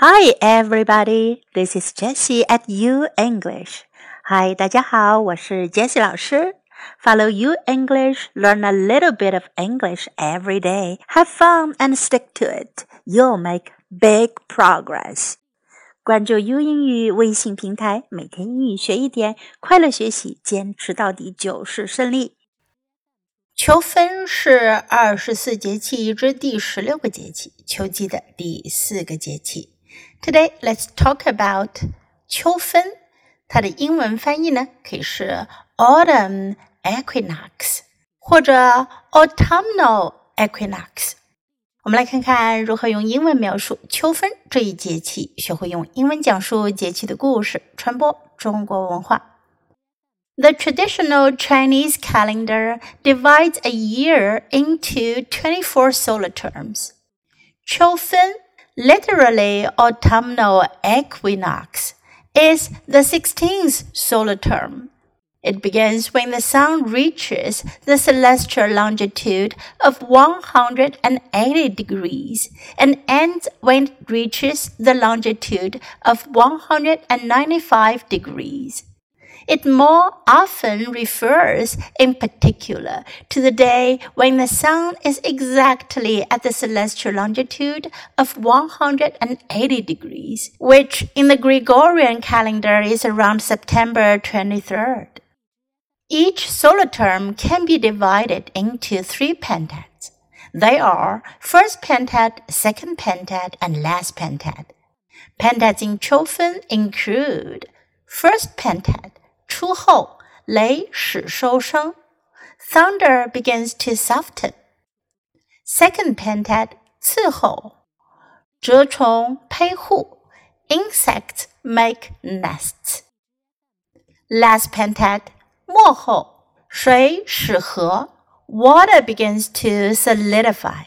Hi, everybody. This is Jessie at U English. Hi, 大家好，我是 Jessie 老师。Follow U English, learn a little bit of English every day. Have fun and stick to it. You'll make big progress. 关注 U 英语微信平台，每天英语学一点，快乐学习，坚持到底就是胜利。秋分是二十四节气之第十六个节气，秋季的第四个节气。 Today, let's talk about 秋分。它的英文翻译呢，可以是 autumn equinox 或者 autumnal equinox。我们来看看如何用英文描述秋分这一节气，学会用英文讲述节气的故事，传播中国文化。The traditional Chinese calendar divides a year into 24 solar terms. 秋分 literally autumnal equinox, is the 16th solar term. It begins when the sun reaches the celestial longitude of 180 degrees and ends when it reaches the longitude of 195 degrees. It more often refers, in particular, to the day when the sun is exactly at the celestial longitude of 180 degrees, which in the Gregorian calendar is around September 23rd. Each solar term can be divided into three pentads. They are first pentad, second pentad, and last pentad. Pentads in Qiufen include first pentad, 初候，雷始收声。Thunder begins to soften. Second pentad 次候，蛰虫坯户，insects make nests. Last pentad 末候，水始涸，water begins to solidify.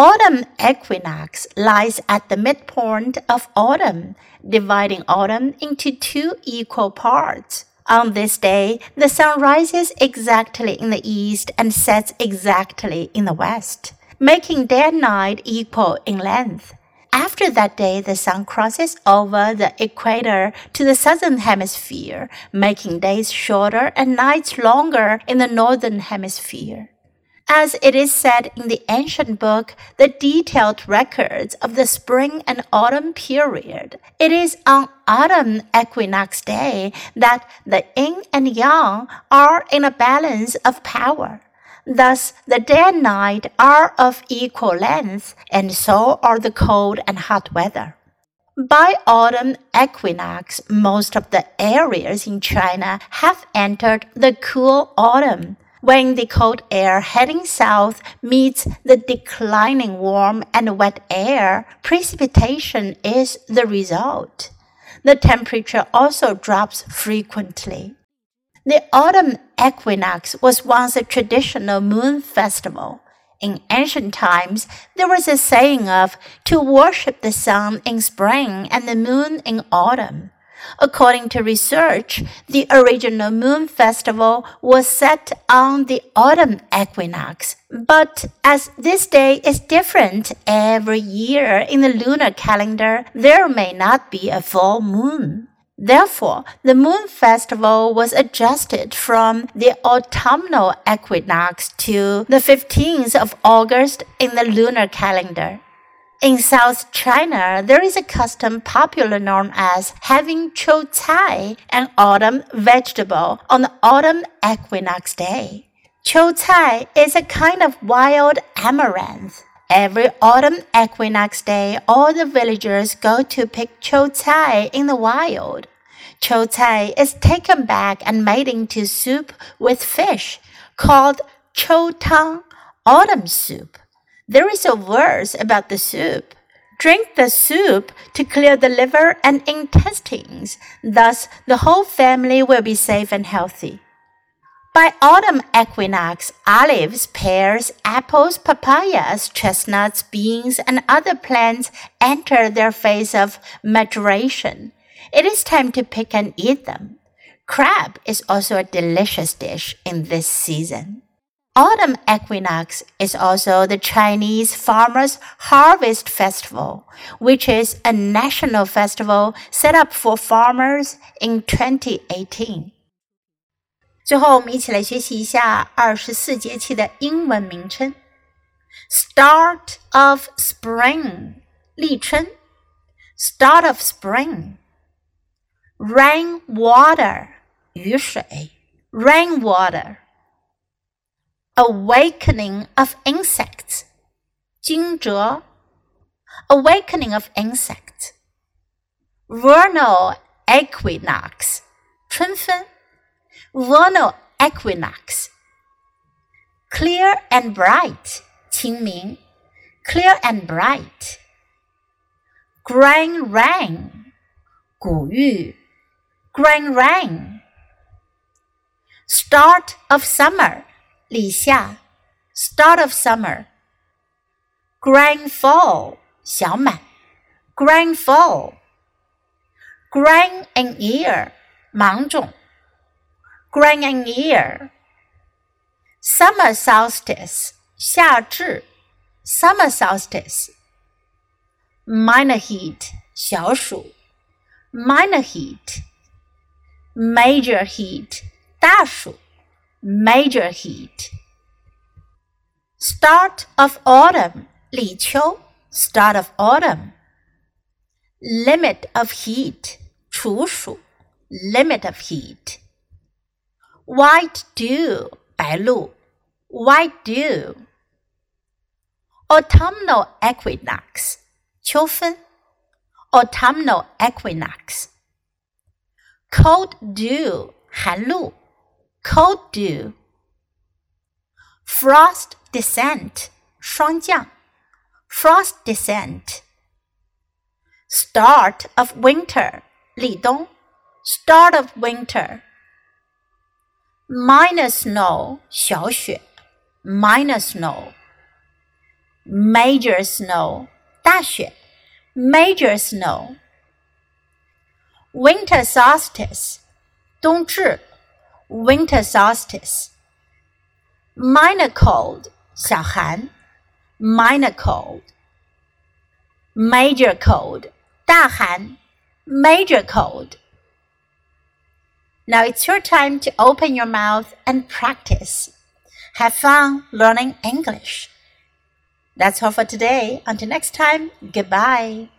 Autumn equinox lies at the midpoint of autumn, dividing autumn into two equal parts. On this day, the sun rises exactly in the east and sets exactly in the west, making day and night equal in length. After that day, the sun crosses over the equator to the southern hemisphere, making days shorter and nights longer in the northern hemisphere. As it is said in the ancient book, the detailed records of the spring and autumn period, it is on autumn equinox day that the yin and yang are in a balance of power. Thus, the day and night are of equal length, and so are the cold and hot weather. By autumn equinox, most of the areas in China have entered the cool autumn when the cold air heading south meets the declining warm and wet air, precipitation is the result. The temperature also drops frequently. The autumn equinox was once a traditional moon festival. In ancient times, there was a saying of to worship the sun in spring and the moon in autumn. According to research, the original moon festival was set on the autumn equinox. But as this day is different every year in the lunar calendar, there may not be a full moon. Therefore, the moon festival was adjusted from the autumnal equinox to the 15th of August in the lunar calendar. In South China, there is a custom popular known as having qiu cai, an autumn vegetable, on the autumn equinox day. Qiu cai is a kind of wild amaranth. Every autumn equinox day, all the villagers go to pick qiu cai in the wild. Qiu cai is taken back and made into soup with fish called qiu tang, autumn soup. There is a verse about the soup. Drink the soup to clear the liver and intestines. Thus, the whole family will be safe and healthy. By autumn equinox, olives, pears, apples, papayas, chestnuts, beans, and other plants enter their phase of maturation. It is time to pick and eat them. Crab is also a delicious dish in this season autumn equinox is also the Chinese Farmers Harvest Festival, which is a national festival set up for farmers in 2018. 最后，我们一起来学习一下二十四节气的英文名称。Start of spring，立春。Start of spring。Rain water，雨水。Rain water。 Awakening of Insects. 惊蛰 Awakening of Insects. Vernal Equinox. 春分 Vernal Equinox. Clear and bright. 清明 Clear and bright. Grain rain. 谷雨 Grain rain. Start of summer. 立夏，Start of Summer。Grain Full，小满，Grain Full。Grain in Ear，芒种，Grain in Ear。Summer Solstice，夏至，Summer Solstice。Minor Heat，小暑，Minor Heat。Major Heat，大暑。major heat. Start of autumn, 立秋, start of autumn. Limit of heat, 处暑, limit of heat. White dew, 白露, white dew. Autumnal equinox, 秋分, autumnal equinox. Cold dew, 寒露 cold dew, frost descent, 霜降, frost descent, start of winter, 立冬, start of winter, minor snow, 小雪, Minor snow, major snow, 大雪, major snow, winter solstice, 冬至。winter solstice. Minor cold, 小寒 minor cold. Major cold, 大寒 major cold. Now it's your time to open your mouth and practice. Have fun learning English. That's all for today. Until next time, goodbye.